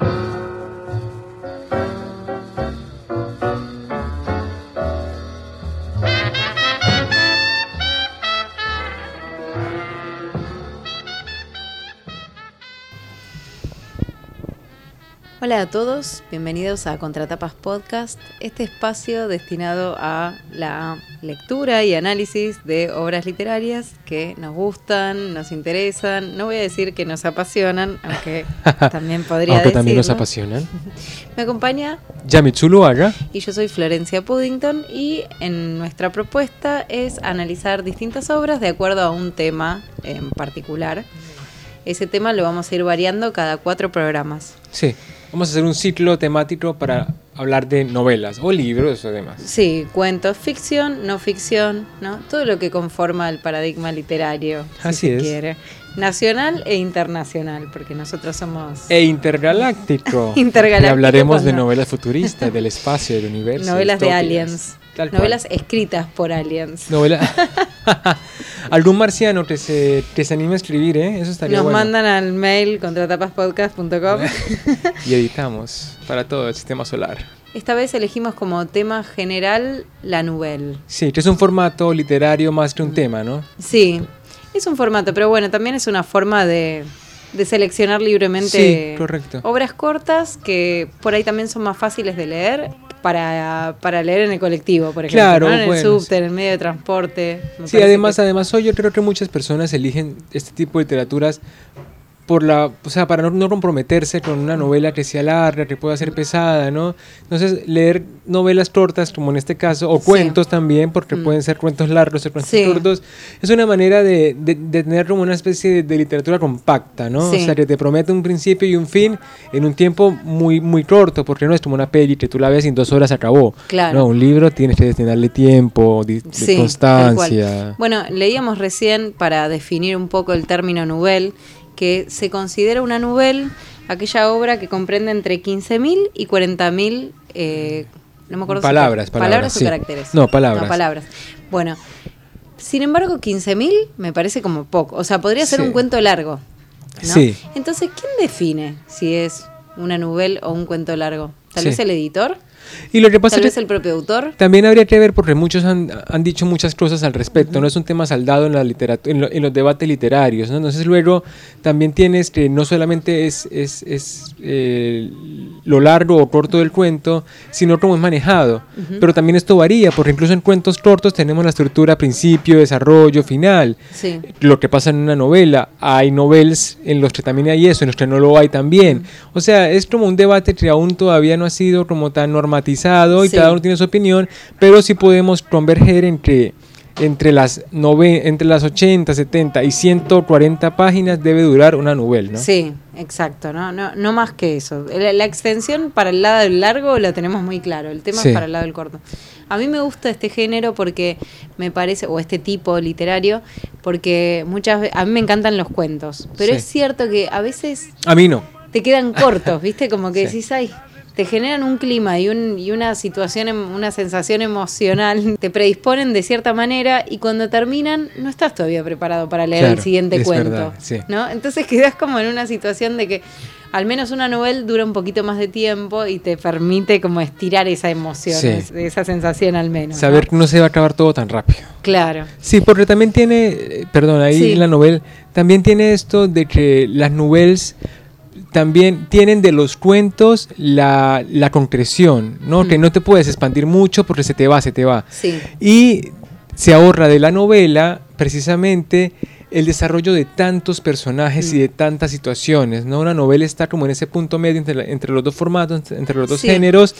thank you. Hola a todos, bienvenidos a Contratapas Podcast, este espacio destinado a la lectura y análisis de obras literarias que nos gustan, nos interesan, no voy a decir que nos apasionan, aunque también podría Aunque también nos decirlo. apasionan. Me acompaña Yami Zuluaga. y yo soy Florencia Puddington y en nuestra propuesta es analizar distintas obras de acuerdo a un tema en particular. Ese tema lo vamos a ir variando cada cuatro programas. Sí, vamos a hacer un ciclo temático para hablar de novelas o libros o demás. Sí, cuentos, ficción, no ficción, ¿no? Todo lo que conforma el paradigma literario, si Así se es. quiere. Nacional e internacional, porque nosotros somos E intergaláctico. Intergaláctico Y hablaremos de novelas futuristas, del espacio, del universo. novelas de aliens. Novelas escritas por aliens. Novela. Algún marciano que se, que se anime a escribir, ¿eh? Eso estaría Nos bueno. mandan al mail contratapaspodcast.com. Y editamos para todo el sistema solar. Esta vez elegimos como tema general la nouvelle. Sí, que es un formato literario más que un tema, ¿no? Sí, es un formato, pero bueno, también es una forma de, de seleccionar libremente Sí, obras cortas que por ahí también son más fáciles de leer para, para leer en el colectivo, por ejemplo, Claro, ¿no? en el subte, en el medio de transporte. Me Sí, además, que- además hoy yo creo que muchas personas eligen este tipo de literaturas por la, o sea, para no, no comprometerse con una novela que sea larga, que pueda ser pesada, ¿no? Entonces, leer novelas cortas, como en este caso, o Sí. cuentos también, porque Mm. pueden ser cuentos largos o cuentos Sí. cortos, es una manera de, de- de tener como una especie de, de literatura compacta, ¿no? Sí. O sea, que te promete un principio y un fin en un tiempo muy, muy corto, porque no es como una peli que tú la ves y en dos horas acabó. Claro. No, un libro tienes que destinarle tiempo, Sí, constancia. Bueno, leíamos recién para definir un poco el término nouvelle que se considera una nouvelle aquella obra que comprende entre 15.000 y 40.000 eh, no me acuerdo si- Palabras, palabras, o sí. caracteres. No, palabras. No, palabras. Bueno, sin embargo, 15.000 me parece como poco. O sea, podría ser Sí. un cuento largo. ¿no? Sí. Entonces, ¿quién define si es una nouvelle o un cuento largo? Tal vez el editor, Y lo que pasa tal vez el propio autor. también habría que ver, porque muchos han, han dicho muchas cosas al respecto, no es un tema saldado en, la en, lo- en los debates literarios, ¿no? Entonces luego también tienes que no solamente es, es, es, eh, lo largo o corto del cuento, sino cómo es manejado. Pero también esto varía, porque incluso en cuentos cortos tenemos la estructura principio, desarrollo, final. Sí. lo que pasa en una novela. Hay novelas en los que también hay eso, en los que no lo hay también. O sea, es como un debate que aún todavía no ha sido como tan normatizado y Sí. cada uno tiene su opinión, pero sí podemos converger entre entre las nove entre las 80, 70 y 140 páginas debe durar una novela, ¿no? Sí, exacto, ¿no? No, no más que eso. La, la extensión para el lado del largo lo tenemos muy claro, el tema Sí. es para el lado del corto. A mí me gusta este género porque me parece, o este tipo literario, porque muchas veces, a mí me encantan los cuentos, pero Sí. es cierto que a veces A mí no. te quedan cortos, ¿viste? Como que Sí. decís, ay, te generan un clima y, un, y una situación, em- una sensación emocional, te predisponen de cierta manera y cuando terminan no estás todavía preparado para leer el siguiente cuento, verdad, sí. ¿no? Entonces quedas como en una situación de que al menos una novela dura un poquito más de tiempo y te permite como estirar esa emoción, Sí. esa sensación al menos. ¿no? Saber que no se va a acabar todo tan rápido. Claro. Sí, porque también tiene, eh, perdón, ahí Sí. la novela, también tiene esto de que las novelas también tienen de los cuentos la, la concreción, ¿no? Mm. Que no te puedes expandir mucho porque se te va, se te va. Sí. Y se ahorra de la novela precisamente el desarrollo de tantos personajes y de tantas situaciones, ¿no? Una novela está como en ese punto medio entre, la- entre los dos formatos, entre- los dos Sí, géneros,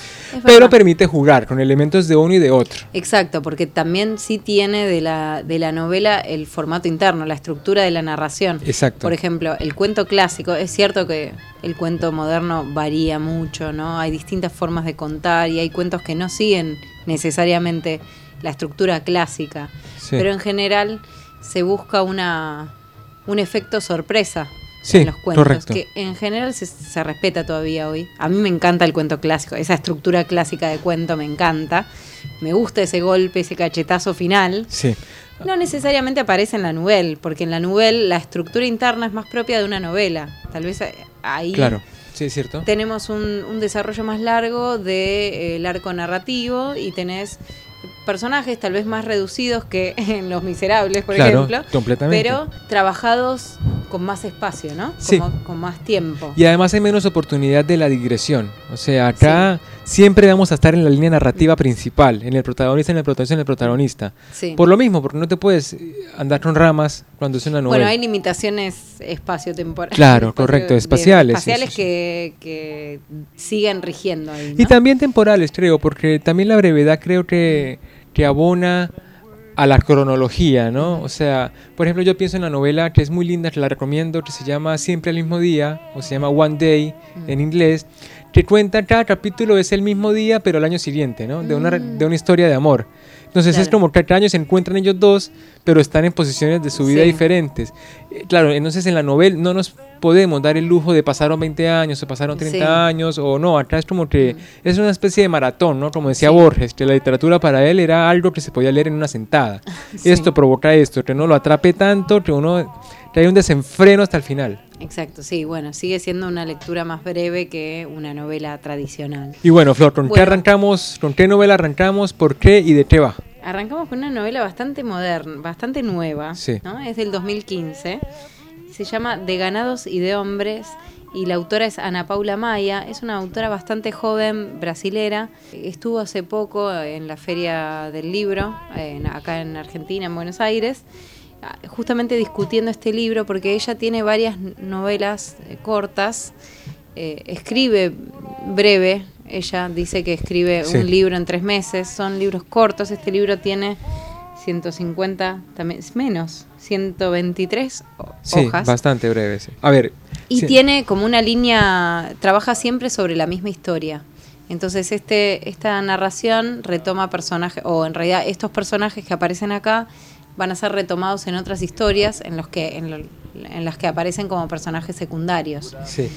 pero permite jugar con elementos de uno y de otro. Exacto, porque también sí tiene de la, de la novela el formato interno, la estructura de la narración. Exacto. Por ejemplo, el cuento clásico, es cierto que el cuento moderno varía mucho, ¿no? Hay distintas formas de contar y hay cuentos que no siguen necesariamente la estructura clásica, Sí. pero en general se busca una un efecto sorpresa Sí, en los cuentos, correcto. que en general se, se respeta todavía hoy. A mí me encanta el cuento clásico, esa estructura clásica de cuento me encanta. Me gusta ese golpe, ese cachetazo final. Sí. No necesariamente aparece en la novela, porque en la novela la estructura interna es más propia de una novela. Tal vez eh, ahí Claro. Sí, es cierto. tenemos un, un desarrollo más largo del arco narrativo y tenés personajes tal vez más reducidos que en Los Miserables, por Claro, ejemplo, completamente. pero trabajados con más espacio, ¿no? Sí. Como- con más tiempo. Y además hay menos oportunidad de la digresión. O sea, acá siempre vamos a estar en la línea narrativa principal, en el protagonista, en el protagonista, en el protagonista. Sí. Por lo mismo, porque no te puedes eh, andar con ramas cuando es una novela. Bueno, hay limitaciones espacio-temporales. Claro, espacio- correcto, espaciales, Espaciales. Que, que siguen rigiendo ahí. Y también temporales, creo, porque también la brevedad creo que, que abona a la cronología, ¿no? O sea, por ejemplo, yo pienso en la novela que es muy linda, que la recomiendo, que se llama Siempre al mismo día, o se llama One Day en inglés, que cuenta cada capítulo es el mismo día, pero el año siguiente, ¿no? De una, Mm. de una historia de amor. Entonces es Claro. como que cada año se encuentran ellos dos, pero están en posiciones de su vida Sí. diferentes. Eh, Claro, entonces en la novela no nos podemos dar el lujo de pasaron 20 años o pasaron 30 Sí. años o no, acá es como que Mm. es una especie de maratón, ¿no? Como decía Sí. Borges, que la literatura para él era algo que se podía leer en una sentada. Esto provoca esto, que no lo atrape tanto, que uno que hay un desenfreno hasta el final. Exacto, sí, bueno, sigue siendo una lectura más breve que una novela tradicional. Y bueno, Flor, ¿con qué arrancamos? ¿Con qué novela arrancamos? ¿Por qué y de qué va? Arrancamos con una novela bastante moderna, bastante nueva, Sí. ¿no? Es del 2015. Se llama De ganados y de hombres y la autora es Ana Paula Maya. Es una autora bastante joven, brasilera. Estuvo hace poco en la Feria del Libro, en- acá en Argentina, en Buenos Aires, justamente discutiendo este libro porque ella tiene varias novelas eh, cortas. eh, escribe breve, ella dice que escribe Sí. un libro en tres meses, son libros cortos, este libro tiene 150, también menos, 123 ho- Sí, hojas. bastante breve. sí. A ver. Y sí, tiene como una línea, trabaja siempre sobre la misma historia. Entonces este, esta narración retoma personajes, o en realidad estos personajes que aparecen acá van a ser retomados en otras historias en, los que, en, lo- en las que aparecen como personajes secundarios. Sí.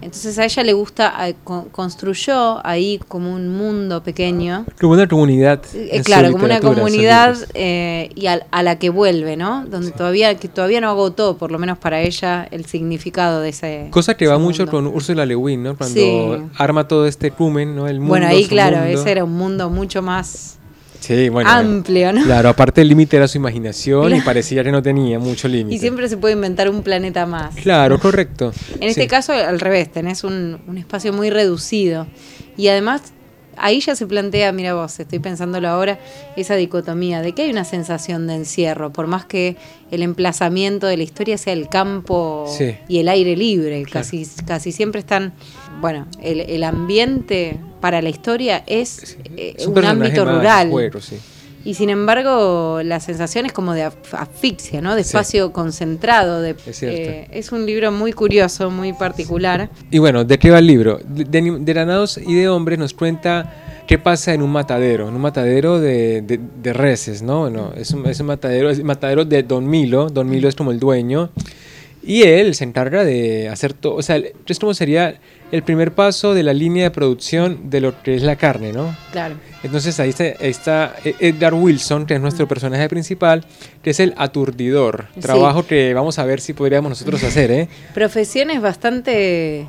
Entonces a ella le gusta, con- construyó ahí como un mundo pequeño Como una comunidad. eh, claro, como una comunidad libros. eh, y al- a, la que vuelve, ¿no? Donde todavía que todavía no agotó, por lo menos para ella, el significado de ese. Cosa que ese va mucho con Úrsula Le Guin, ¿no? Cuando Sí. arma todo este cumen, ¿no? El mundo, Bueno, ahí claro, mundo. ese era un mundo mucho más Sí, bueno. amplio, ¿no? Claro, aparte el límite era su imaginación y parecía que no tenía mucho límite. Y siempre se puede inventar un planeta más. Claro, correcto. En este caso, al revés, tenés un, un espacio muy reducido. Y además, ahí ya se plantea, mira vos, estoy pensándolo ahora, esa dicotomía de que hay una sensación de encierro, por más que el emplazamiento de la historia sea el campo Sí. y el aire libre, Claro. casi, casi siempre están, bueno, el, el ambiente para la historia es, eh, un, ámbito rural. sí. Y sin embargo, la sensación es como de asfixia, ¿no? De Sí. espacio concentrado. De, Es eh, es un libro muy curioso, muy particular. Y bueno, ¿de qué va el libro? De, de, de Granados y de Hombres nos cuenta qué pasa en un matadero, en un matadero de, de- reses, ¿no? Bueno, es un, es un matadero, es un matadero de Don Milo, Don Milo es como el dueño, y él se encarga de hacer todo, o sea, es como sería el primer paso de la línea de producción de lo que es la carne, ¿no? Claro. Entonces ahí está, ahí está Edgar Wilson, que es nuestro personaje principal, que es el aturdidor. Sí. Trabajo que vamos a ver si podríamos nosotros hacer, ¿eh? Profesiones bastante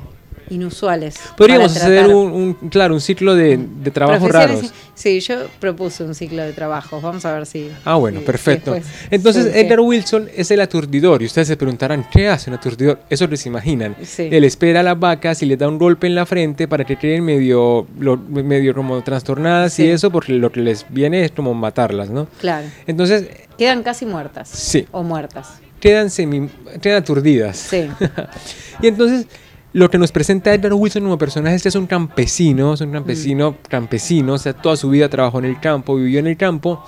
inusuales. Podríamos hacer un, un- claro, un ciclo de, de trabajos raros. Sí, yo propuse un ciclo de trabajos. Vamos a ver si. Ah, bueno, si- perfecto. si Entonces, surge. Edgar Wilson es el aturdidor. Y ustedes se preguntarán, ¿qué hace un aturdidor? Eso les imaginan. Sí. Él espera a las vacas y les da un golpe en la frente para que queden medio, lo- medio como trastornadas Sí. y eso, porque lo que les viene es como matarlas, ¿no? Claro. Entonces, Quedan casi muertas. Sí. O muertas. quedan, semi, quedan aturdidas. Sí. y entonces, lo que nos presenta Edgar Wilson como personaje es que es un campesino, es un Mm. campesino, campesino, o sea, toda su vida trabajó en el campo, vivió en el campo,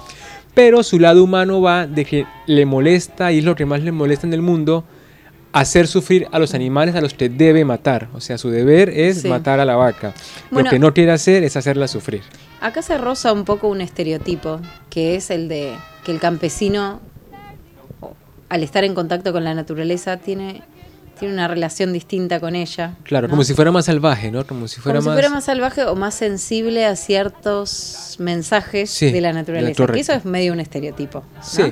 pero su lado humano va de que le molesta, y es lo que más le molesta en el mundo, hacer sufrir a los animales a los que debe matar. O sea, su deber es Sí. matar a la vaca. Bueno. lo que no quiere hacer es hacerla sufrir. Acá se roza un poco un estereotipo, que es el de que el campesino, al estar en contacto con la naturaleza, tiene tiene una relación distinta con ella. Claro, ¿no? como si fuera más salvaje, ¿no? Como si fuera, Como más... si fuera más salvaje o más sensible a ciertos mensajes Sí, de la naturaleza. que eso es medio un estereotipo. ¿no? Sí.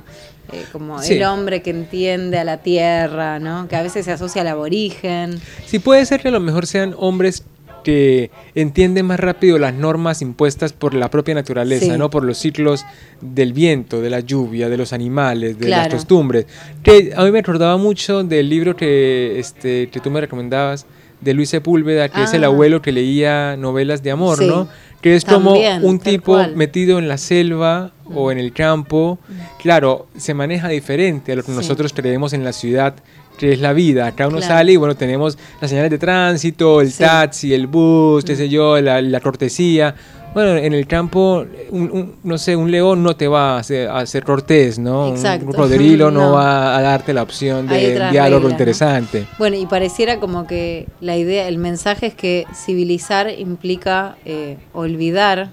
Eh, como Sí. el hombre que entiende a la tierra, ¿no? Que a veces se asocia al aborigen. Sí, puede ser que a lo mejor sean hombres que entienden más rápido las normas impuestas por la propia naturaleza, Sí. ¿no? Por los ciclos del viento, de la lluvia, de los animales, de las costumbres. Que a mí me acordaba mucho del libro que, este, que tú me recomendabas de Luis Sepúlveda, que es el Ah. abuelo que leía novelas de amor, Sí. ¿no? Que es como También, un tal tipo cual. metido en la selva o en el campo. Claro, se maneja diferente a lo que Sí. nosotros creemos en la ciudad, que es la vida. Acá uno Claro. sale y bueno, tenemos las señales de tránsito, el Sí. taxi, el bus, qué sé yo, la, la cortesía. Bueno, en el campo, un, un- no sé, un león no te va a hacer, a hacer cortés, ¿no? Un- Exacto. Un cocodrilo no. No. va a darte la opción de otras diálogo interesante. Bueno, y pareciera como que la idea, el mensaje es que civilizar implica eh, olvidar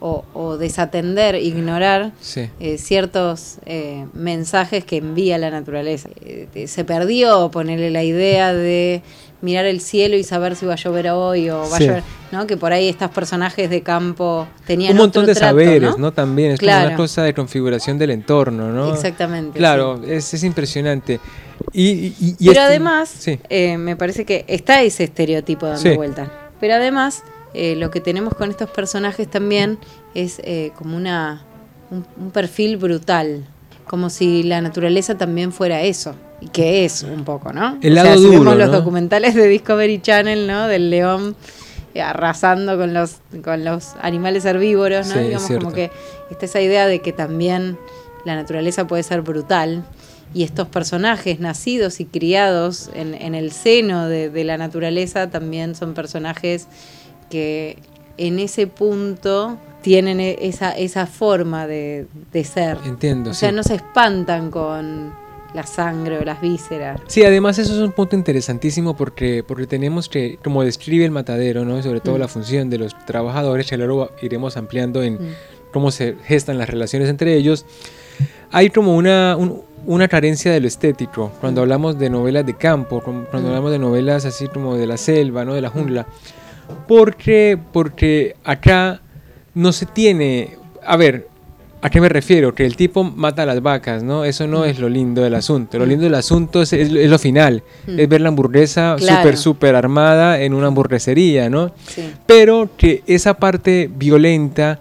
o, o desatender, ignorar Sí. eh, ciertos eh, mensajes que envía la naturaleza. Eh, se perdió ponerle la idea de mirar el cielo y saber si va a llover hoy o va Sí. a llover, ¿no? Que por ahí estos personajes de campo tenían Un montón otro de trato, saberes, ¿no? También es como una cosa de configuración del entorno, ¿no? Exactamente, Claro, es, es impresionante. Y, y- Pero este- además, Sí. eh, me parece que está ese estereotipo dando vuelta. Pero además, eh, lo que tenemos con estos personajes también es eh, como una un, un perfil brutal. Como si la naturaleza también fuera eso. Y que es un poco, ¿no? El o sea, lado si duro, vemos los documentales de Discovery Channel, ¿no? Del león arrasando con los, con los animales herbívoros, ¿no? Sí, Digamos como que está esa idea de que también la naturaleza puede ser brutal y estos personajes nacidos y criados en, en el seno de, de la naturaleza también son personajes que en ese punto tienen e- esa, esa forma de, de ser. Entiendo, O sea, sí. no se espantan con la sangre o las vísceras. Sí, además eso es un punto interesantísimo porque, porque tenemos que, como describe el matadero, ¿no? Sobre todo Mm. la función de los trabajadores, que luego iremos ampliando en Mm. cómo se gestan las relaciones entre ellos, hay como una, un- una carencia de lo estético. Cuando Mm. hablamos de novelas de campo, cuando hablamos de novelas así como de la selva, ¿no? De la jungla. Porque, porque acá no se tiene... A ver, ¿a qué me refiero? Que el tipo mata a las vacas, ¿no? Eso no es lo lindo del asunto. Lo lindo del asunto es, es- es lo final. Mm. Es ver la hamburguesa Claro. súper, súper armada en una hamburguesería, ¿no? Sí. Pero que esa parte violenta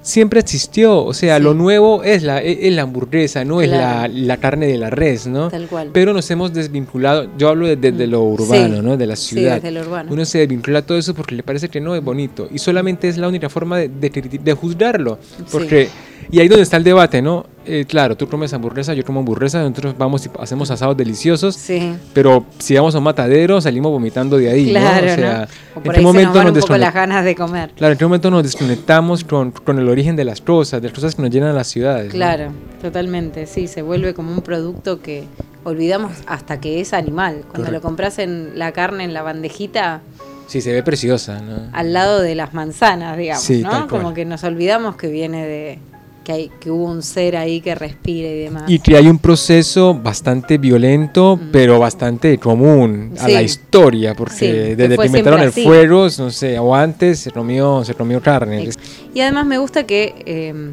siempre existió. O sea, Sí. lo nuevo es la, es es la hamburguesa, no es la, la carne de la res, ¿no? Tal cual. Pero nos hemos desvinculado, yo hablo desde lo urbano, Sí. ¿no? De la Sí, ciudad. desde lo urbano. Uno se desvincula de todo eso porque le parece que no es bonito. Y solamente es la única forma de, de juzgarlo. Porque, y ahí donde está el debate, ¿no? Eh, claro, tú comes hamburguesa, yo como hamburguesa, nosotros vamos y hacemos asados deliciosos. Sí. Pero si vamos a un matadero, salimos vomitando de ahí, Claro, ¿no? O ¿no? sea, O ¿en qué nos momento nos un poco las desconect- ganas de comer. Claro, ¿en qué momento nos desconectamos con, con el origen de las cosas, de las cosas que nos llenan las ciudades? ¿no? Claro, totalmente, sí, se vuelve como un producto que olvidamos hasta que es animal. Cuando Correcto. lo compras en la carne en la bandejita Sí, se ve preciosa, ¿no? al lado de las manzanas, digamos, Sí, ¿no? Como que nos olvidamos que viene de que hay que hubo un ser ahí que respira y demás. Y que hay un proceso bastante violento, pero bastante común a la historia, porque Sí, desde que inventaron el así. fuego, no sé, o antes se comió, se comió carne. Y además me gusta que eh,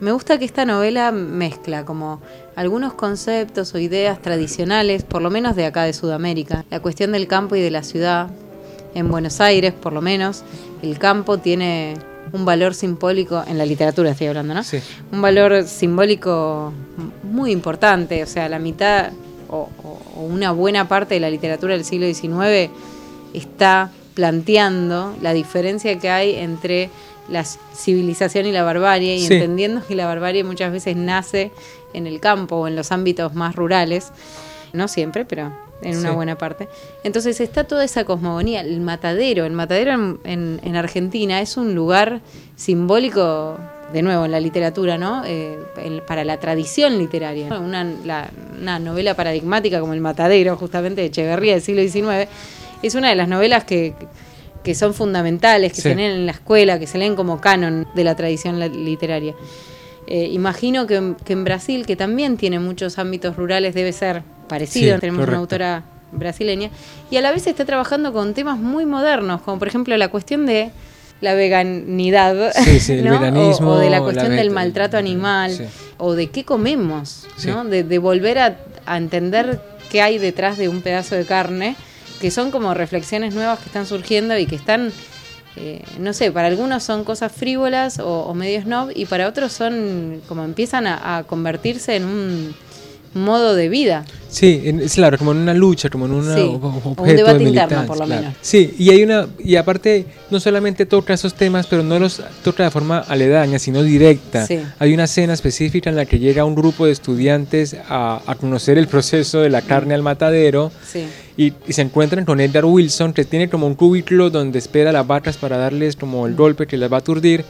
me gusta que esta novela mezcla como algunos conceptos o ideas tradicionales, por lo menos de acá de Sudamérica. La cuestión del campo y de la ciudad. En Buenos Aires, por lo menos, el campo tiene un valor simbólico, en la literatura estoy hablando, ¿no? Sí. Un valor simbólico muy importante, o sea, la mitad o, una buena parte de la literatura del siglo XIX está planteando la diferencia que hay entre la civilización y la barbarie y Sí. entendiendo que la barbarie muchas veces nace en el campo o en los ámbitos más rurales, no siempre, pero en una Sí. buena parte. Entonces está toda esa cosmogonía, el matadero, el matadero en, en- en Argentina es un lugar simbólico, de nuevo, en la literatura, ¿no? Eh, el- para la tradición literaria. Una, la- una novela paradigmática como El matadero, justamente de Echeverría del siglo XIX, es una de las novelas que, que son fundamentales, que Sí. se leen en la escuela, que se leen como canon de la tradición literaria. Eh, imagino que, que en Brasil, que también tiene muchos ámbitos rurales, debe ser parecido. Sí, Tenemos una autora brasileña, y a la vez está trabajando con temas muy modernos, como por ejemplo la cuestión de la veganidad, Sí, sí, el ¿no? O- veganismo, o, de la la cuestión del maltrato animal, sí. o de qué comemos. ¿no? de, de volver a, a entender qué hay detrás de un pedazo de carne, que son como reflexiones nuevas que están surgiendo y que están, eh, no sé, para algunos son cosas frívolas o, o medio snob, y para otros son como empiezan a, a convertirse en un modo de vida. Sí, es claro, como en una lucha, como en una Sí, o- o un objeto de debate interno, por lo claro. menos. Sí, y hay una y aparte no solamente toca esos temas, pero no los toca de forma aledaña, sino directa. Sí. Hay una escena específica en la que llega un grupo de estudiantes a, a conocer el proceso de la carne al matadero Sí. y, y se encuentran con Edgar Wilson, que tiene como un cubículo donde espera a las vacas para darles como el golpe que las va a aturdir.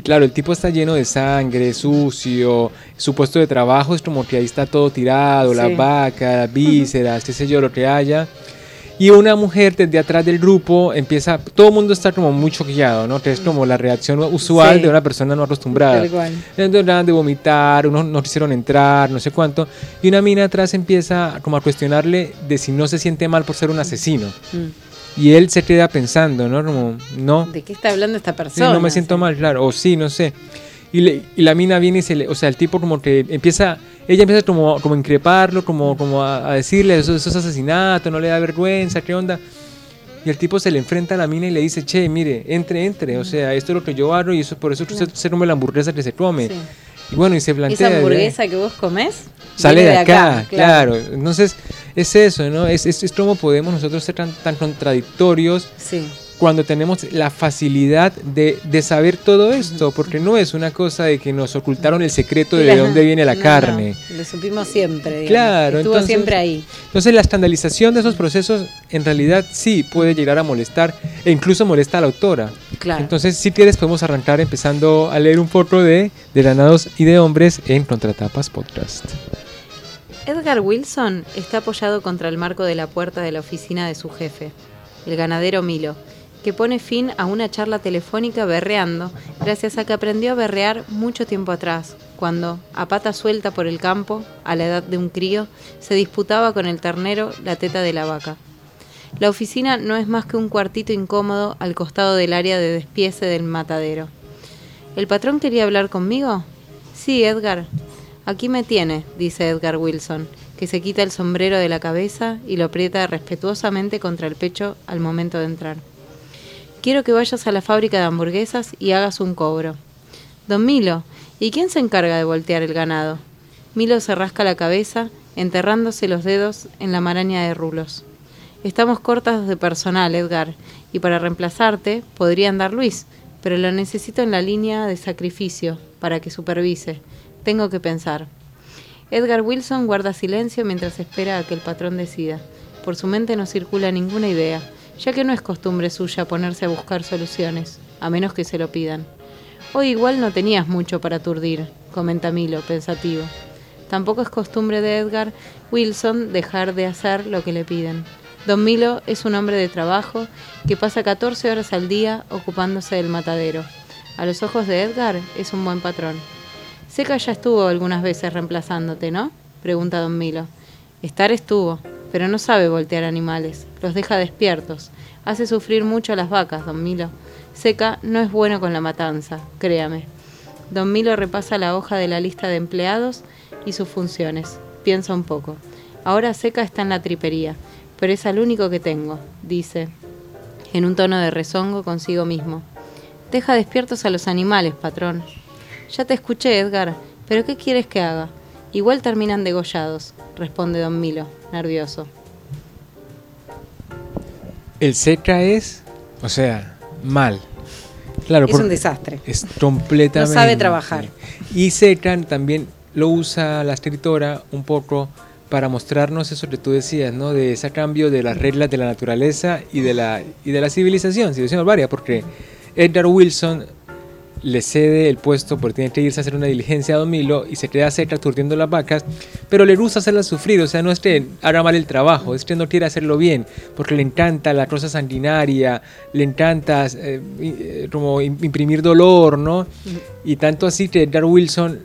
Y claro, el tipo está lleno de sangre, sucio, su puesto de trabajo es como que ahí está todo tirado, Sí. las vacas, las vísceras, qué sé yo, lo que haya. Y una mujer desde atrás del grupo empieza, todo el mundo está como muy choqueado, ¿no? Que es como la reacción usual Sí. de una persona no acostumbrada. Tal cual. Entonces, de vomitar, unos no quisieron entrar, no sé cuánto. Y una mina atrás empieza como a cuestionarle de si no se siente mal por ser un asesino. Mm. Y él se queda pensando, ¿no? Como, no, ¿De qué está hablando esta sí, persona? no me siento Sí. mal, claro, o sí, no sé. Y, le- y la mina viene y se le, o sea, el tipo como que empieza, ella empieza como, como a increparlo, como, como a, a decirle, eso, eso es asesinato, no le da vergüenza, ¿qué onda? Y el tipo se le enfrenta a la mina y le dice, che, mire, entre, entre, o sea, esto es lo que yo hago y eso por eso usted Claro. se come la hamburguesa que se come. Sí. Y bueno, y se plantea... Esa hamburguesa que vos comés sale viene de acá, claro. Entonces, es eso, ¿no? Es, es, es como podemos nosotros ser tan, tan contradictorios Sí, cuando tenemos la facilidad de, de saber todo esto, porque no es una cosa de que nos ocultaron el secreto de Claro. dónde viene la No, carne. no, lo supimos siempre. digamos. Claro, Estuvo entonces- siempre ahí. Entonces, la escandalización de esos procesos en realidad sí puede llegar a molestar e incluso molesta a la autora. Claro. Entonces, si quieres, podemos arrancar empezando a leer un poco de, de Granados y de Hombres en Contratapas Podcast. Edgar Wilson está apoyado contra el marco de la puerta de la oficina de su jefe, el ganadero Milo, que pone fin a una charla telefónica berreando, gracias a que aprendió a berrear mucho tiempo atrás, cuando, a pata suelta por el campo, a la edad de un crío, se disputaba con el ternero la teta de la vaca. La oficina no es más que un cuartito incómodo al costado del área de despiece del matadero. ¿El patrón quería hablar conmigo? Sí, Edgar. Aquí me tiene, dice Edgar Wilson, que se quita el sombrero de la cabeza y lo aprieta respetuosamente contra el pecho al momento de entrar. Quiero que vayas a la fábrica de hamburguesas y hagas un cobro. Don Milo, ¿y quién se encarga de voltear el ganado? Milo se rasca la cabeza, enterrándose los dedos en la maraña de rulos. Estamos cortas de personal, Edgar, y para reemplazarte podría andar Luis, pero lo necesito en la línea de sacrificio para que supervise. Tengo que pensar. Edgar Wilson guarda silencio mientras espera a que el patrón decida. Por su mente no circula ninguna idea, ya que no es costumbre suya ponerse a buscar soluciones, a menos que se lo pidan. Hoy igual no tenías mucho para aturdir, comenta Milo, pensativo. Tampoco es costumbre de Edgar Wilson dejar de hacer lo que le piden. Don Milo es un hombre de trabajo que pasa 14 horas al día ocupándose del matadero. A los ojos de Edgar es un buen patrón. Seca ya estuvo algunas veces reemplazándote, ¿no? Pregunta don Milo. Estar estuvo, pero no sabe voltear animales. Los deja despiertos. Hace sufrir mucho a las vacas, don Milo. Seca no es bueno con la matanza, créame. Don Milo repasa la hoja de la lista de empleados y sus funciones. Piensa un poco. Ahora Seca está en la tripería, pero es al único que tengo, dice, en un tono de rezongo consigo mismo. Deja despiertos a los animales, patrón. Ya te escuché, Edgar, pero ¿qué quieres que haga? Igual terminan degollados, responde don Milo, nervioso. El seca es, o sea, mal. Claro, Es un desastre. Es completamente. No sabe trabajar. Y seca también lo usa la escritora un poco para mostrarnos eso que tú decías, ¿no? De ese cambio de las reglas de la naturaleza y de la, y de la civilización, civilización varia, porque Edgar Wilson le cede el puesto porque tiene que irse a hacer una diligencia a Don Milo y se queda seca turdiendo las vacas, pero le gusta hacerlas sufrir, o sea, no es que haga mal el trabajo, es que no quiere hacerlo bien, porque le encanta la cosa sanguinaria, le encanta eh, eh, como im- imprimir dolor, ¿no? Y tanto así que Edgar Wilson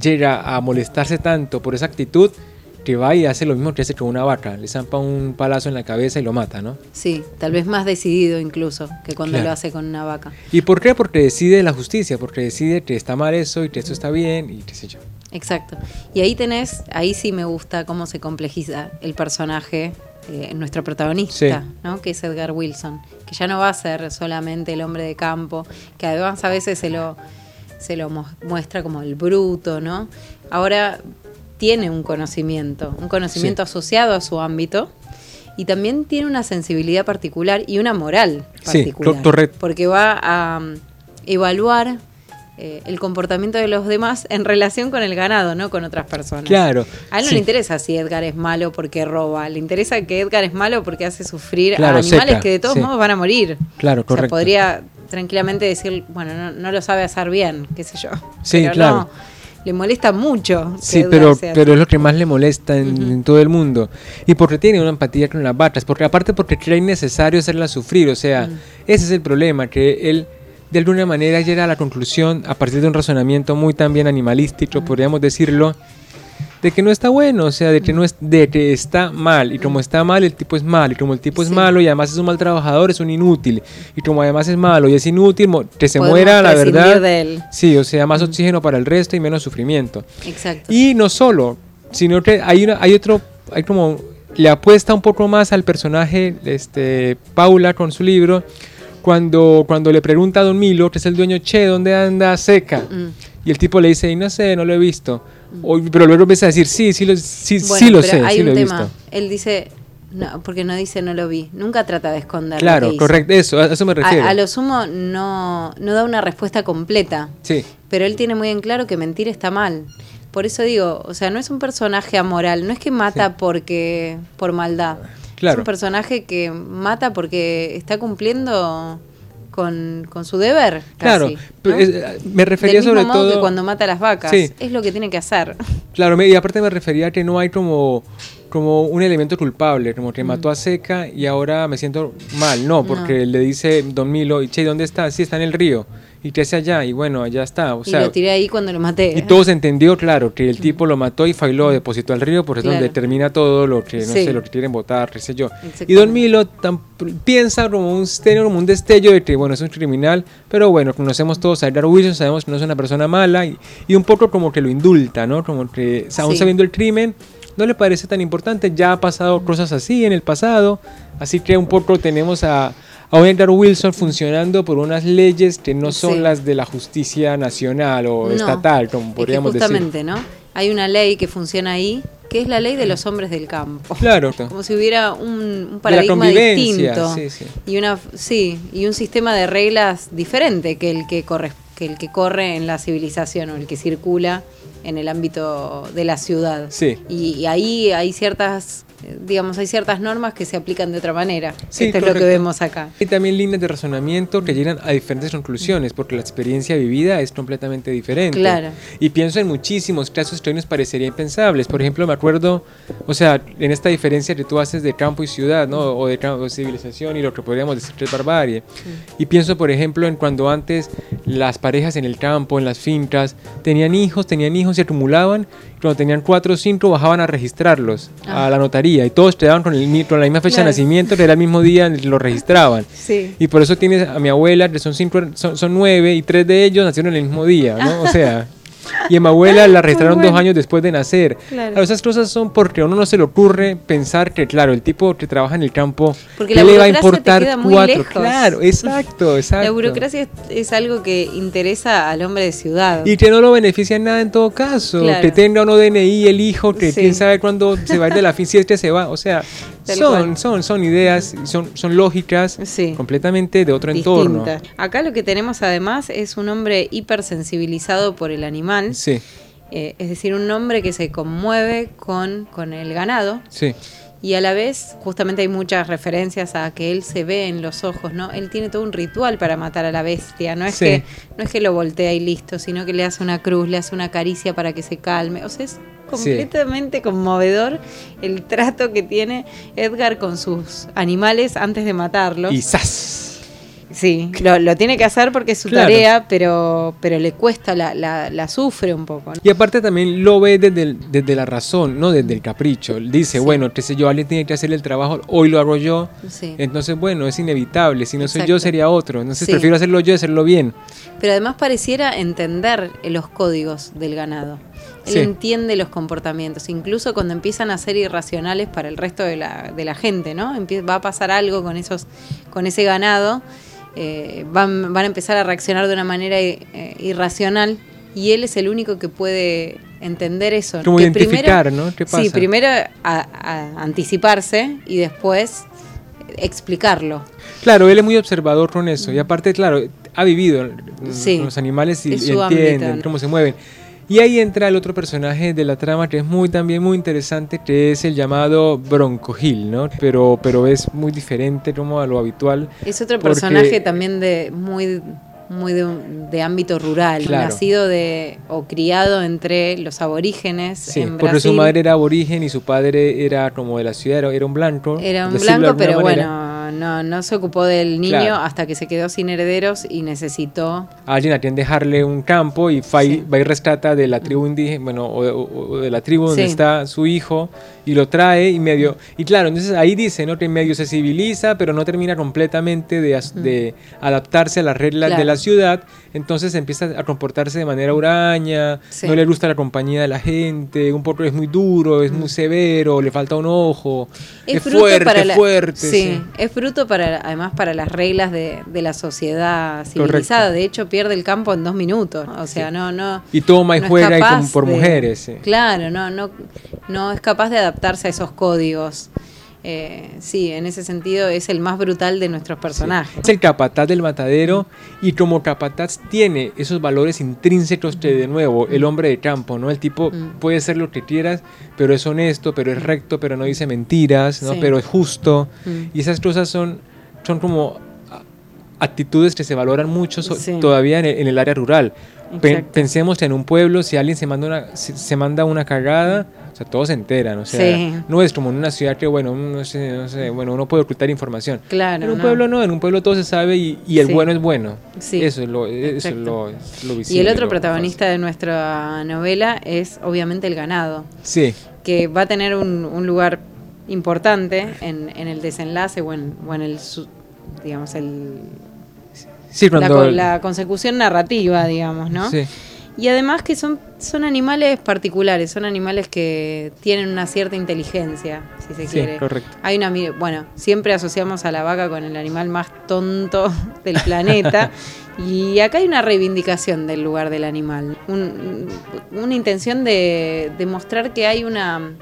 llega a molestarse tanto por esa actitud que va y hace lo mismo que hace con una vaca, le zampa un palazo en la cabeza y lo mata, ¿no? Sí, tal vez más decidido incluso que cuando Claro. lo hace con una vaca. ¿Y por qué? Porque decide la justicia, porque decide que está mal eso y que esto está bien y qué sé yo. Exacto. Y ahí tenés, ahí sí me gusta cómo se complejiza el personaje, eh, nuestro protagonista, Sí. ¿no? Que es Edgar Wilson, que ya no va a ser solamente el hombre de campo, que además a veces se lo, se lo mu- muestra como el bruto, ¿no? Ahora tiene un conocimiento, un conocimiento asociado a su ámbito. Y también tiene una sensibilidad particular y una moral Sí, particular. cor- correcto. Porque va a um, evaluar eh, el comportamiento de los demás en relación con el ganado, no con otras personas. Claro. A él no sí. le interesa si Edgar es malo porque roba, le interesa que Edgar es malo porque hace sufrir Claro, a animales seca, que de todos sí. modos van a morir. Claro, O sea, correcto. podría tranquilamente decir, bueno, no, no lo sabe hacer bien, qué sé yo. Sí, Pero claro. no, le molesta mucho. Sí, pero, pero es lo que más le molesta en, todo el mundo. Y porque tiene una empatía con las vacas, porque aparte porque cree innecesario hacerlas sufrir, o sea, Mm. ese es el problema, que él de alguna manera llega a la conclusión, a partir de un razonamiento muy también animalístico, Mm. podríamos decirlo, de que no está bueno, o sea, de que, no es, de que está mal, y como está mal, el tipo es mal, y como el tipo es Sí. malo y además es un mal trabajador, es un inútil, y como además es malo y es inútil, que se Podemos muera, la verdad. de él. Sí, o sea, más oxígeno para el resto y menos sufrimiento. Exacto. Y no solo, sino que hay, una, hay otro, hay como, le apuesta un poco más al personaje, este, Paula con su libro, cuando, cuando le pregunta a Don Milo, que es el dueño, che, ¿dónde anda seca? Mm. Y el tipo le dice, "Y no sé, no lo he visto. O- pero luego empieza a decir, sí, sí lo, sí, Bueno, sí lo sé, hay sí un lo he tema. visto. Él dice, no, porque no dice no lo vi. Nunca trata de esconder. lo que Claro, hizo. correcto, eso, a eso me refiero. A, a lo sumo no, no da una respuesta completa, Sí, pero él tiene muy en claro que mentir está mal. Por eso digo, o sea, no es un personaje amoral, no es que mata porque por maldad. Es Claro. un personaje que mata porque está cumpliendo con, con su deber. claro. casi, pero ¿no? es- me refería Del mismo sobre modo todo... que cuando mata a las vacas. Sí. Es lo que tiene que hacer. Claro, y aparte me refería a que no hay como, como un elemento culpable, como que mató a Seca y ahora me siento mal. No, porque le dice Don Milo, y che, ¿dónde está? Sí, está en el río. ¿Y qué hace allá? Y bueno, allá está. O y sea, lo tiré ahí cuando lo maté. y todo se entendió, claro, que el tipo lo mató y fue y lo depositó al río, porque es donde termina todo lo que, no Sí. sé, lo que quieren votar, qué sé yo. Y. Don Milo piensa como un, como un destello de que, bueno, es un criminal, pero bueno, conocemos todos a Edgar Wilson, sabemos que no es una persona mala, y, y un poco como que lo indulta, ¿no? Como que, aún Sí. sabiendo el crimen, no le parece tan importante, ya ha pasado cosas así en el pasado, así que un poco tenemos a, a Edgar Wilson funcionando por unas leyes que no son Sí. las de la justicia nacional o No, estatal, como Es que podríamos decir. justamente, ¿no? Hay una ley que funciona ahí, que es la ley de los hombres del campo. Claro. Como si hubiera un, paradigma distinto. sí, sí. Y una sí, y un sistema de reglas diferente que el que corre, que el que corre en la civilización o el que circula en el ámbito de la ciudad. Sí. Y, y ahí hay ciertas digamos, hay ciertas normas que se aplican de otra manera. Sí, Esto es lo que correcto. vemos acá. Hay también líneas de razonamiento que llegan a diferentes conclusiones, porque la experiencia vivida es completamente diferente. Claro. Y pienso en muchísimos casos que hoy nos parecerían impensables. Por ejemplo, me acuerdo, o sea, en esta diferencia que tú haces de campo y ciudad, ¿no? O de campo, civilización y lo que podríamos decir que es barbarie. Y pienso, por ejemplo, en cuando antes las parejas en el campo, en las fincas, tenían hijos, tenían hijos, se acumulaban, y cuando tenían cuatro o cinco bajaban a registrarlos Ah. a la notaría y todos quedaban con, el, con la misma fecha Claro. de nacimiento, que era el mismo día en el que lo registraban. Sí. Y por eso tienes a mi abuela, que son, cinco, son, son nueve, y tres de ellos nacieron el mismo día, ¿no? O sea, y a mi abuela la bueno. dos años después de nacer. Claro. Claro, esas cosas son porque a uno no se le ocurre pensar que, claro, el tipo que trabaja en el campo, Porque ¿qué la le va a importar cuatro? lejos. Claro, exacto, exacto. La burocracia es, es algo que interesa al hombre de ciudad. Y que no lo beneficia en nada en todo caso. Claro. Que tenga uno DNI, el hijo, que Sí. quién sabe cuándo se va a ir de la fin, si es que se va. O sea, Tal son, cual. son, son ideas, son, son lógicas Sí. completamente de otro entorno. Acá lo que tenemos además es un hombre hipersensibilizado por el animal, Sí, eh, es decir, un hombre que se conmueve con, con el ganado sí. y a la vez justamente hay muchas referencias a que él se ve en los ojos, ¿no? Él tiene todo un ritual para matar a la bestia, no es Sí. que no es que lo voltea y listo, sino que le hace una cruz, le hace una caricia para que se calme, o sea, es completamente conmovedor el trato que tiene Edgar con sus animales antes de matarlos. Y ¡zas! Sí, lo, lo tiene que hacer porque es su Claro. tarea, pero, pero le cuesta, la, la, la sufre un poco. ¿no? Y aparte también lo ve desde, el- desde la razón, no desde el capricho. Dice, Sí. bueno, qué sé yo, alguien tiene que hacer el trabajo, hoy lo hago yo. Sí. Entonces, bueno, es inevitable. Si no soy yo, sería otro. Entonces, Sí. prefiero hacerlo yo y hacerlo bien. Pero además pareciera entender los códigos del ganado. Él Sí. entiende los comportamientos, incluso cuando empiezan a ser irracionales para el resto de la, de la gente, ¿no? Va a pasar algo con esos, con ese ganado, eh, van, van a empezar a reaccionar de una manera eh, irracional y él es el único que puede entender eso. Como Que identificar, ¿no? ¿Qué Sí, primero a- a anticiparse y después explicarlo. Claro, él es muy observador con eso. Y aparte, claro, ha vivido Sí. con los animales y, y su entiende ámbito. cómo se mueven. Y ahí entra el otro personaje de la trama que es muy también muy interesante, que es el llamado Bronco Hill, ¿no? Pero, pero es muy diferente como a lo habitual. Es otro personaje también de muy muy de, de ámbito rural, Claro. nacido de o criado entre los aborígenes Sí, en porque su Brasil. madre era aborigen y su padre era como de la ciudad, era, un blanco. era un blanco, pero manera. bueno, no, no se ocupó del niño Claro. hasta que se quedó sin herederos y necesitó alguien a quien dejarle un campo y fa- Sí. va y rescata de la tribu indígena, bueno, o, o- o de la tribu donde Sí. está su hijo y lo trae y medio, y claro, entonces ahí dice, ¿no? Que medio se civiliza, pero no termina completamente de, adaptarse a las reglas de Mm. La ciudad, entonces empieza a comportarse de manera huraña, Sí. no le gusta la compañía de la gente, un poco es muy duro, es muy severo, le falta un ojo, es, Mm. fruto fuerte, para la- fuerte. sí. es fruto para además para las reglas de, de la sociedad civilizada. Correcto. De hecho, pierde el campo en dos minutos. O sea, Sí. no, no. Y toma y no juega y por de- mujeres. sí. Claro, no, no, no es capaz de adaptarse a esos códigos. Eh, sí, en ese sentido es el más brutal de nuestros personajes. Es el capataz del matadero y como capataz tiene esos valores intrínsecos que de nuevo el hombre de campo, ¿no? El tipo puede ser lo que quieras, pero es honesto, pero es recto, pero no dice mentiras, ¿no? Sí. Pero es justo. Mm. Y esas cosas son, son como actitudes que se valoran mucho Sí. todavía en el, en el área rural. Pe- pensemos que en un pueblo, si alguien se manda una, se, se manda una cagada, o sea, todos se enteran, o sea, Sí. no es como en una ciudad que, bueno, no sé, no sé, bueno, uno puede ocultar información. Claro. En un no. pueblo no, en un pueblo todo se sabe y, y el Sí. bueno es bueno. Sí, Eso es lo, eso es exacto. lo, es lo Y visible, el otro protagonista de nuestra novela es obviamente el ganado. Sí, que va a tener un, un lugar importante en, en el desenlace o en, o en el, digamos, el, sí, la, cuando... co- la consecución narrativa, digamos, ¿no? Sí, Y además que son, son animales particulares, son animales que tienen una cierta inteligencia, si se sí, quiere. correcto. Hay una, bueno, siempre asociamos a la vaca con el animal más tonto del planeta. y acá hay una reivindicación del lugar del animal. Un- una intención de, de mostrar que hay una,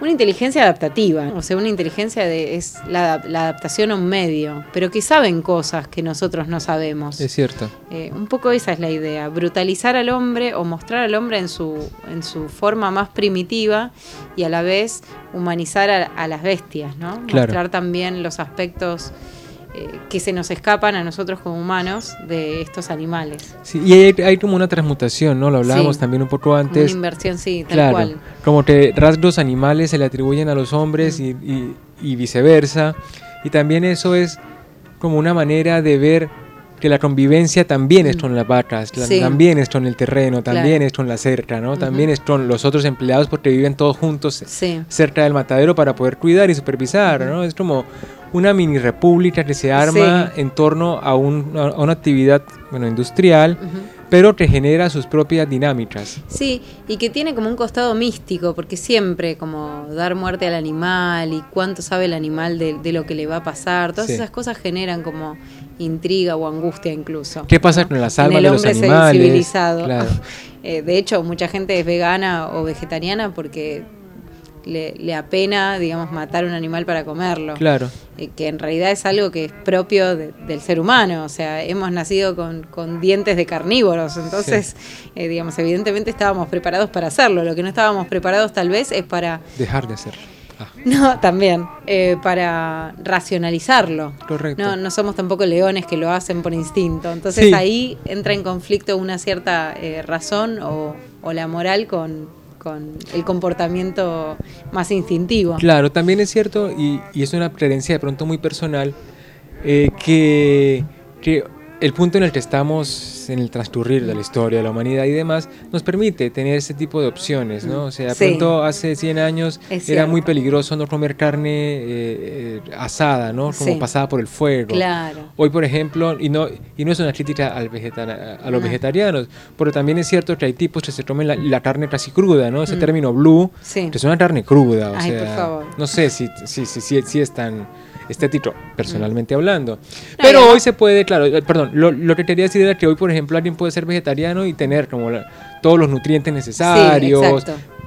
una inteligencia adaptativa. O sea, una inteligencia de, es la, la adaptación a un medio. Pero que saben cosas que nosotros no sabemos. Es cierto. Eh, un poco esa es la idea, brutalizar al hombre o mostrar al hombre en su, en su forma más primitiva y a la vez humanizar a, a las bestias, ¿no? Claro. Mostrar también los aspectos que se nos escapan a nosotros como humanos de estos animales. Sí, y hay, hay como una transmutación, ¿no? Lo hablábamos Sí. también un poco Una antes. inversión, sí, tal Claro, cual. como que rasgos animales se le atribuyen a los hombres y, y- y viceversa. Y también eso es como una manera de ver que la convivencia también es Mm. con las vacas, Sí. también es con el terreno, también Claro. es con la cerca, ¿no? También es con los otros empleados porque viven todos juntos Sí, cerca del matadero para poder cuidar y supervisar, ¿no? Es como una mini república que se arma Sí. en torno a, un- a una actividad bueno, industrial, pero que genera sus propias dinámicas. Sí, y que tiene como un costado místico, porque siempre como dar muerte al animal y cuánto sabe el animal de, de lo que le va a pasar, todas esas cosas generan como intriga o angustia incluso. ¿Qué pasa ¿no? con las En almas el de los hombre animales? Claro. Eh, de hecho, mucha gente es vegana o vegetariana porque le, le apena, digamos, matar un animal para comerlo. Claro. Eh, que en realidad es algo que es propio de- del ser humano, o sea, hemos nacido con, con dientes de carnívoros, entonces, eh, digamos, evidentemente estábamos preparados para hacerlo, lo que no estábamos preparados tal vez es para, Dejar de hacerlo. No, también, eh, para racionalizarlo. correcto. No, no somos tampoco leones que lo hacen por instinto, entonces Sí. ahí entra en conflicto una cierta eh, razón o, o la moral con, con el comportamiento más instintivo. Claro, también es cierto, y, y es una creencia de pronto muy personal, eh, que, que el punto en el que estamos en el transcurrir de la historia de la humanidad y demás nos permite tener ese tipo de opciones, ¿no? O sea, de Sí. pronto hace 100 años era muy peligroso no comer carne eh, asada, ¿no? Como Sí. pasada por el fuego. Claro. Hoy, por ejemplo, y no, y no es una crítica al vegetana- a los No. vegetarianos, pero también es cierto que hay tipos que se comen la, la carne casi cruda, ¿no? Ese Mm. término blue, Sí. que es una carne cruda, o Ay, por favor. no sé si, si, si, si, si es tan estético, personalmente hablando. Mm. No, Pero hoy se puede, claro, eh, perdón, lo, lo que quería decir era que hoy, por ejemplo, alguien puede ser vegetariano y tener como la- todos los nutrientes necesarios,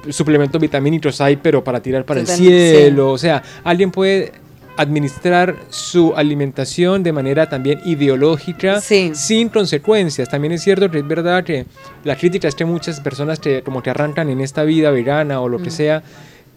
suplementos vitamínicos hay, pero para tirar para el cielo, o sea, alguien puede administrar su alimentación de manera también ideológica Sí. sin consecuencias. También es cierto que es verdad que la crítica es que muchas personas que como que arrancan en esta vida vegana o lo Mm. que sea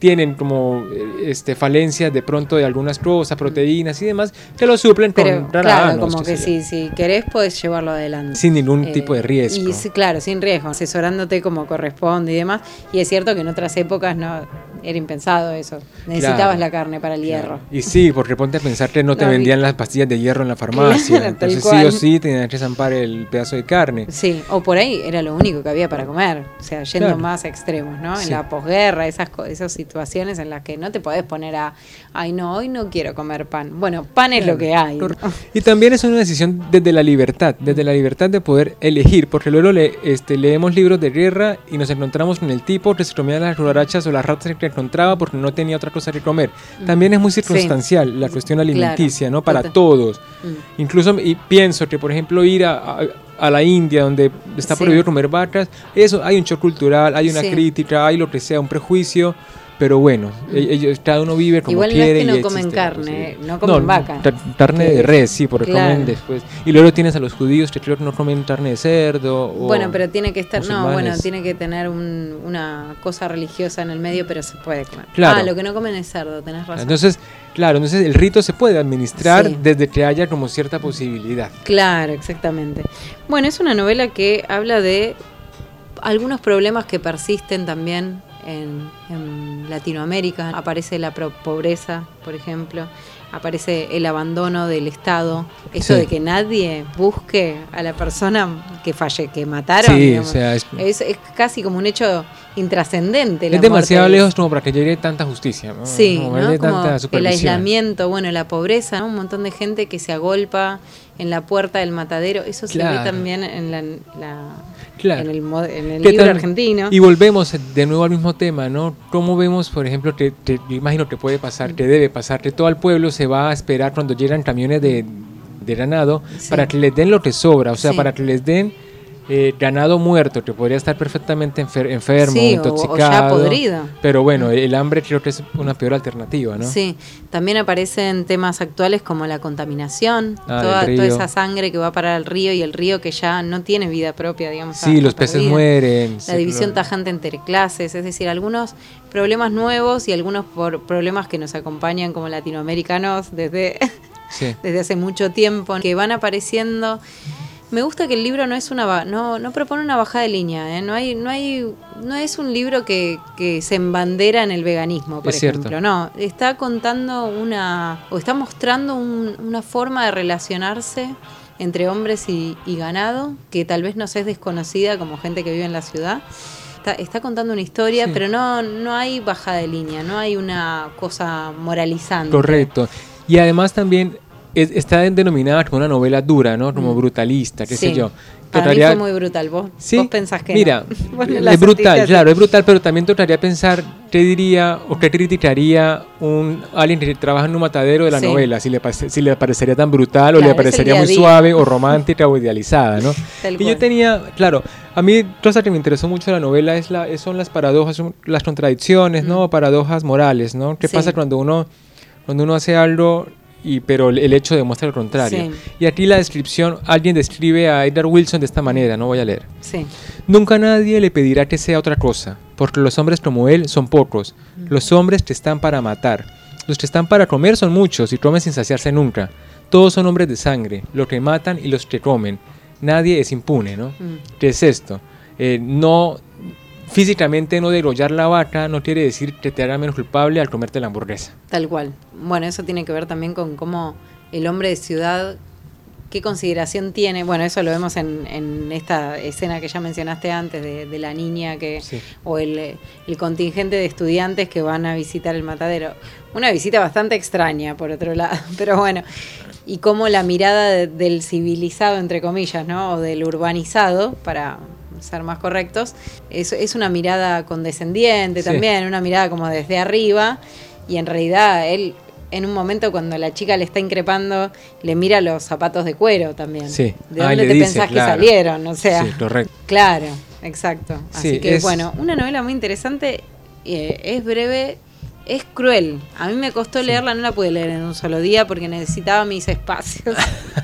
tienen como eh, este falencias de pronto de algunas cosas, proteínas y demás que lo suplen con Pero claro, granos, como que si, si querés podés llevarlo adelante. sin ningún Eh, tipo de riesgo. Y claro, sin riesgo, asesorándote como corresponde y demás. Y es cierto que en otras épocas no era impensado eso. Necesitabas Claro. la carne para el hierro. Y sí, porque ponte a pensar que no te No, vendían las pastillas de hierro en la farmacia. Claro, entonces sí o sí tenías que zampar el pedazo de carne. Sí, o por ahí era lo único que había para comer. O sea, yendo Claro. más a extremos, ¿no? En la posguerra, esas, esas situaciones en las que no te podés poner a, ay, no, hoy no quiero comer pan. Bueno, pan es lo que hay. ¿no? Y también es una decisión desde la libertad, desde la libertad de poder elegir, porque luego le- este, leemos libros de guerra y nos encontramos con el tipo que se comía las cucarachas o las ratas que encontraba porque no tenía otra cosa que comer. También es muy circunstancial la cuestión alimenticia, Claro, ¿no? Para todos. Mm. Incluso y pienso que, por ejemplo, ir a, a- a la India, donde está Sí. prohibido comer vacas, eso hay un shock cultural, hay una Sí. crítica, hay lo que sea, un prejuicio. Pero bueno, e- ellos, cada uno vive como Igual no es quiere. que no comen carne, sí. no comen vaca. car- Carne de res, sí, porque claro. comen después. Y luego tienes a los judíos que creo que no comen carne de cerdo. o Bueno, pero tiene que estar, no, musulmanes. bueno, tiene que tener un- una cosa religiosa en el medio, pero se puede comer. Claro. Ah, lo que no comen es cerdo, tenés razón. Entonces, claro, entonces el rito se puede administrar Sí. desde que haya como cierta posibilidad. Claro, exactamente. Bueno, es una novela que habla de algunos problemas que persisten también en, en Latinoamérica. Aparece la pobreza, por ejemplo. Aparece el abandono del Estado. Esto Sí. de que nadie busque a la persona que falle, que mataron. Sí, o sea, es, es, es casi como un hecho intrascendente. la es demasiado muerte lejos como para que llegue tanta justicia. ¿no? Sí, Como ¿no? Como tanta el aislamiento, bueno, la pobreza, ¿no? Un montón de gente que se agolpa en la puerta del matadero. Eso se ve también en, la, la- Claro. en el, en el ¿Qué libro tal? argentino. Y volvemos de nuevo al mismo tema, ¿no? ¿Cómo vemos, por ejemplo, que yo imagino que puede pasar, que debe pasar, que todo el pueblo se va a esperar cuando llegan camiones de, de ganado Sí. para que les den lo que sobra, o sea, Sí. para que les den eh, ganado muerto, que podría estar perfectamente enfer- enfermo, Sí, o- o ya intoxicado. podrido. Pero bueno, el hambre creo que es una peor alternativa, ¿no? Sí, también aparecen temas actuales como la contaminación, Ah, toda, esa sangre que va para el río y el río que ya no tiene vida propia, digamos. Sí, los peces mueren. La división tajante entre clases, es decir, algunos problemas nuevos y algunos por problemas que nos acompañan como latinoamericanos desde, Sí. desde hace mucho tiempo, que van apareciendo. Me gusta que el libro no es una no, no propone una bajada de línea, ¿eh? no hay, no hay, no es un libro que, que se embandera en el veganismo, por Es cierto. ejemplo. No, está contando una, o está mostrando un- una forma de relacionarse entre hombres y, y ganado, que tal vez nos es desconocida como gente que vive en la ciudad. Está, está contando una historia, Sí. pero no, no hay bajada de línea, no hay una cosa moralizante. Correcto. Y además también es- está denominada como una novela dura, ¿no? Como Mm. brutalista, qué sé Sí. yo. Para Trataría- mí fue muy brutal. Vos, Sí, vos pensás que mira, no. Vos no la es brutal, así. claro, es brutal, pero también tocaría pensar qué diría o qué criticaría un alguien que trabaja en un matadero de la Sí. novela, si le, si le parecería tan brutal o Claro, le es el parecería muy día. suave o romántica o idealizada, ¿no? Tal y cual. yo tenía, claro, a mí cosa que me interesó mucho de la novela es la, son las paradojas, son las contradicciones, ¿no? Paradojas morales, ¿no? ¿Qué Mm. Sí. pasa cuando uno cuando uno hace algo y pero el- hecho demuestra lo contrario? Sí. Y aquí la descripción, alguien describe a Edgar Wilson de esta manera, no voy a leer. Sí, Nunca nadie le pedirá que sea otra cosa, porque los hombres como él son pocos. Los hombres que están para matar. Los que están para comer son muchos y comen sin saciarse nunca. Todos son hombres de sangre, los que matan y los que comen. Nadie es impune, ¿no? Mm. ¿Qué es esto? Eh, no, físicamente no degollar la vaca no quiere decir que te haga menos culpable al comerte la hamburguesa. tal cual. Bueno, eso tiene que ver también con cómo el hombre de ciudad qué consideración tiene, bueno, eso lo vemos en, esta escena que ya mencionaste antes de, la niña que o el, contingente de estudiantes que van a visitar el matadero. Una visita bastante extraña, por otro lado, pero bueno, y cómo la mirada del civilizado, entre comillas, ¿no? O del urbanizado, para ser más correctos, es, es una mirada condescendiente también, una mirada como desde arriba, y en realidad él en un momento cuando la chica le está increpando, le mira los zapatos de cuero también. Sí. ¿De dónde te pensás que salieron? O sea, sí, correcto. Claro, exacto. Así que bueno, una novela muy interesante, eh, es breve, es cruel. A mí me costó leerla, no la pude leer en un solo día porque necesitaba mis espacios.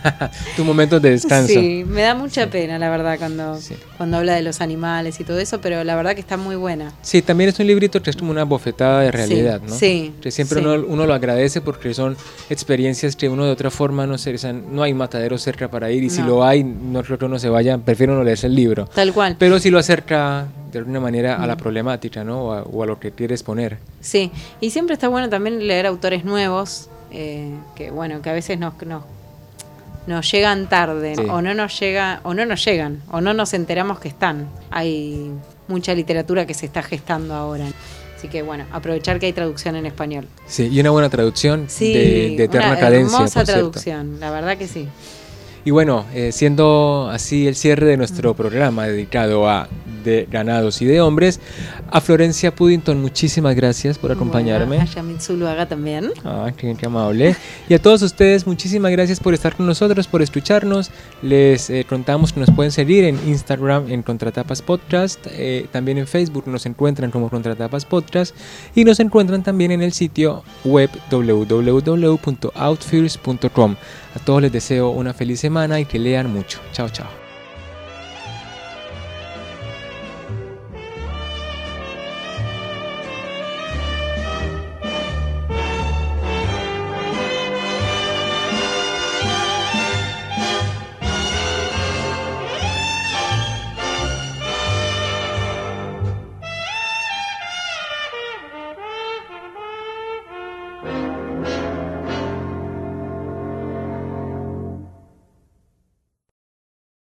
tu momento de descanso. Sí, me da mucha pena, la verdad, cuando, cuando habla de los animales y todo eso, pero la verdad que está muy buena. Sí, también es un librito que es como una bofetada de realidad, ¿no? Sí. Que siempre Uno, uno, lo agradece porque son experiencias que uno de otra forma no se, no hay matadero cerca para ir y si lo hay, no creo que uno se vaya, prefiero no leerse el libro. Tal cual. Pero si lo acerca de alguna manera a la problemática, ¿no? O a, lo que quieres poner. Sí, y siempre está bueno también leer autores nuevos, eh, que bueno, que a veces nos, nos, nos llegan tarde, o no nos llega, o no nos llegan, o no nos enteramos que están. Hay mucha literatura que se está gestando ahora. Así que bueno, aprovechar que hay traducción en español. Sí, y una buena traducción de, de eterna una cadencia. Hermosa traducción, la verdad que sí. Y bueno, eh, siendo así el cierre de nuestro programa dedicado a de ganados y de hombres. A Florencia Puddington, muchísimas gracias por acompañarme. a Yamit Zuluaga también. Ah, qué, amable. Y a todos ustedes, muchísimas gracias por estar con nosotros, por escucharnos. Les eh, contamos que nos pueden seguir en Instagram en Contratapas Podcast. Eh, también en Facebook nos encuentran como Contratapas Podcast. Y nos encuentran también en el sitio web www.outfierce.com. A todos les deseo una feliz semana y que lean mucho. Chao, chao.